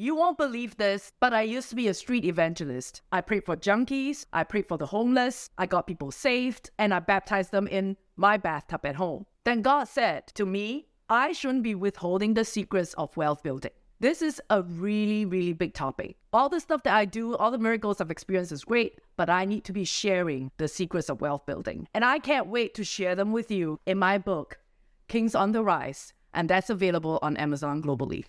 You won't believe this, but I used to be a street evangelist. I prayed for junkies, I prayed for the homeless, I got people saved, and I baptized them in my bathtub at home. Then God said to me, I shouldn't be withholding the secrets of wealth building. This is a really, really big topic. All the stuff that I do, all the miracles I've experienced is great, but I need to be sharing the secrets of wealth building. And I can't wait to share them with you in my book, Kings on the Rise, and that's available on Amazon globally.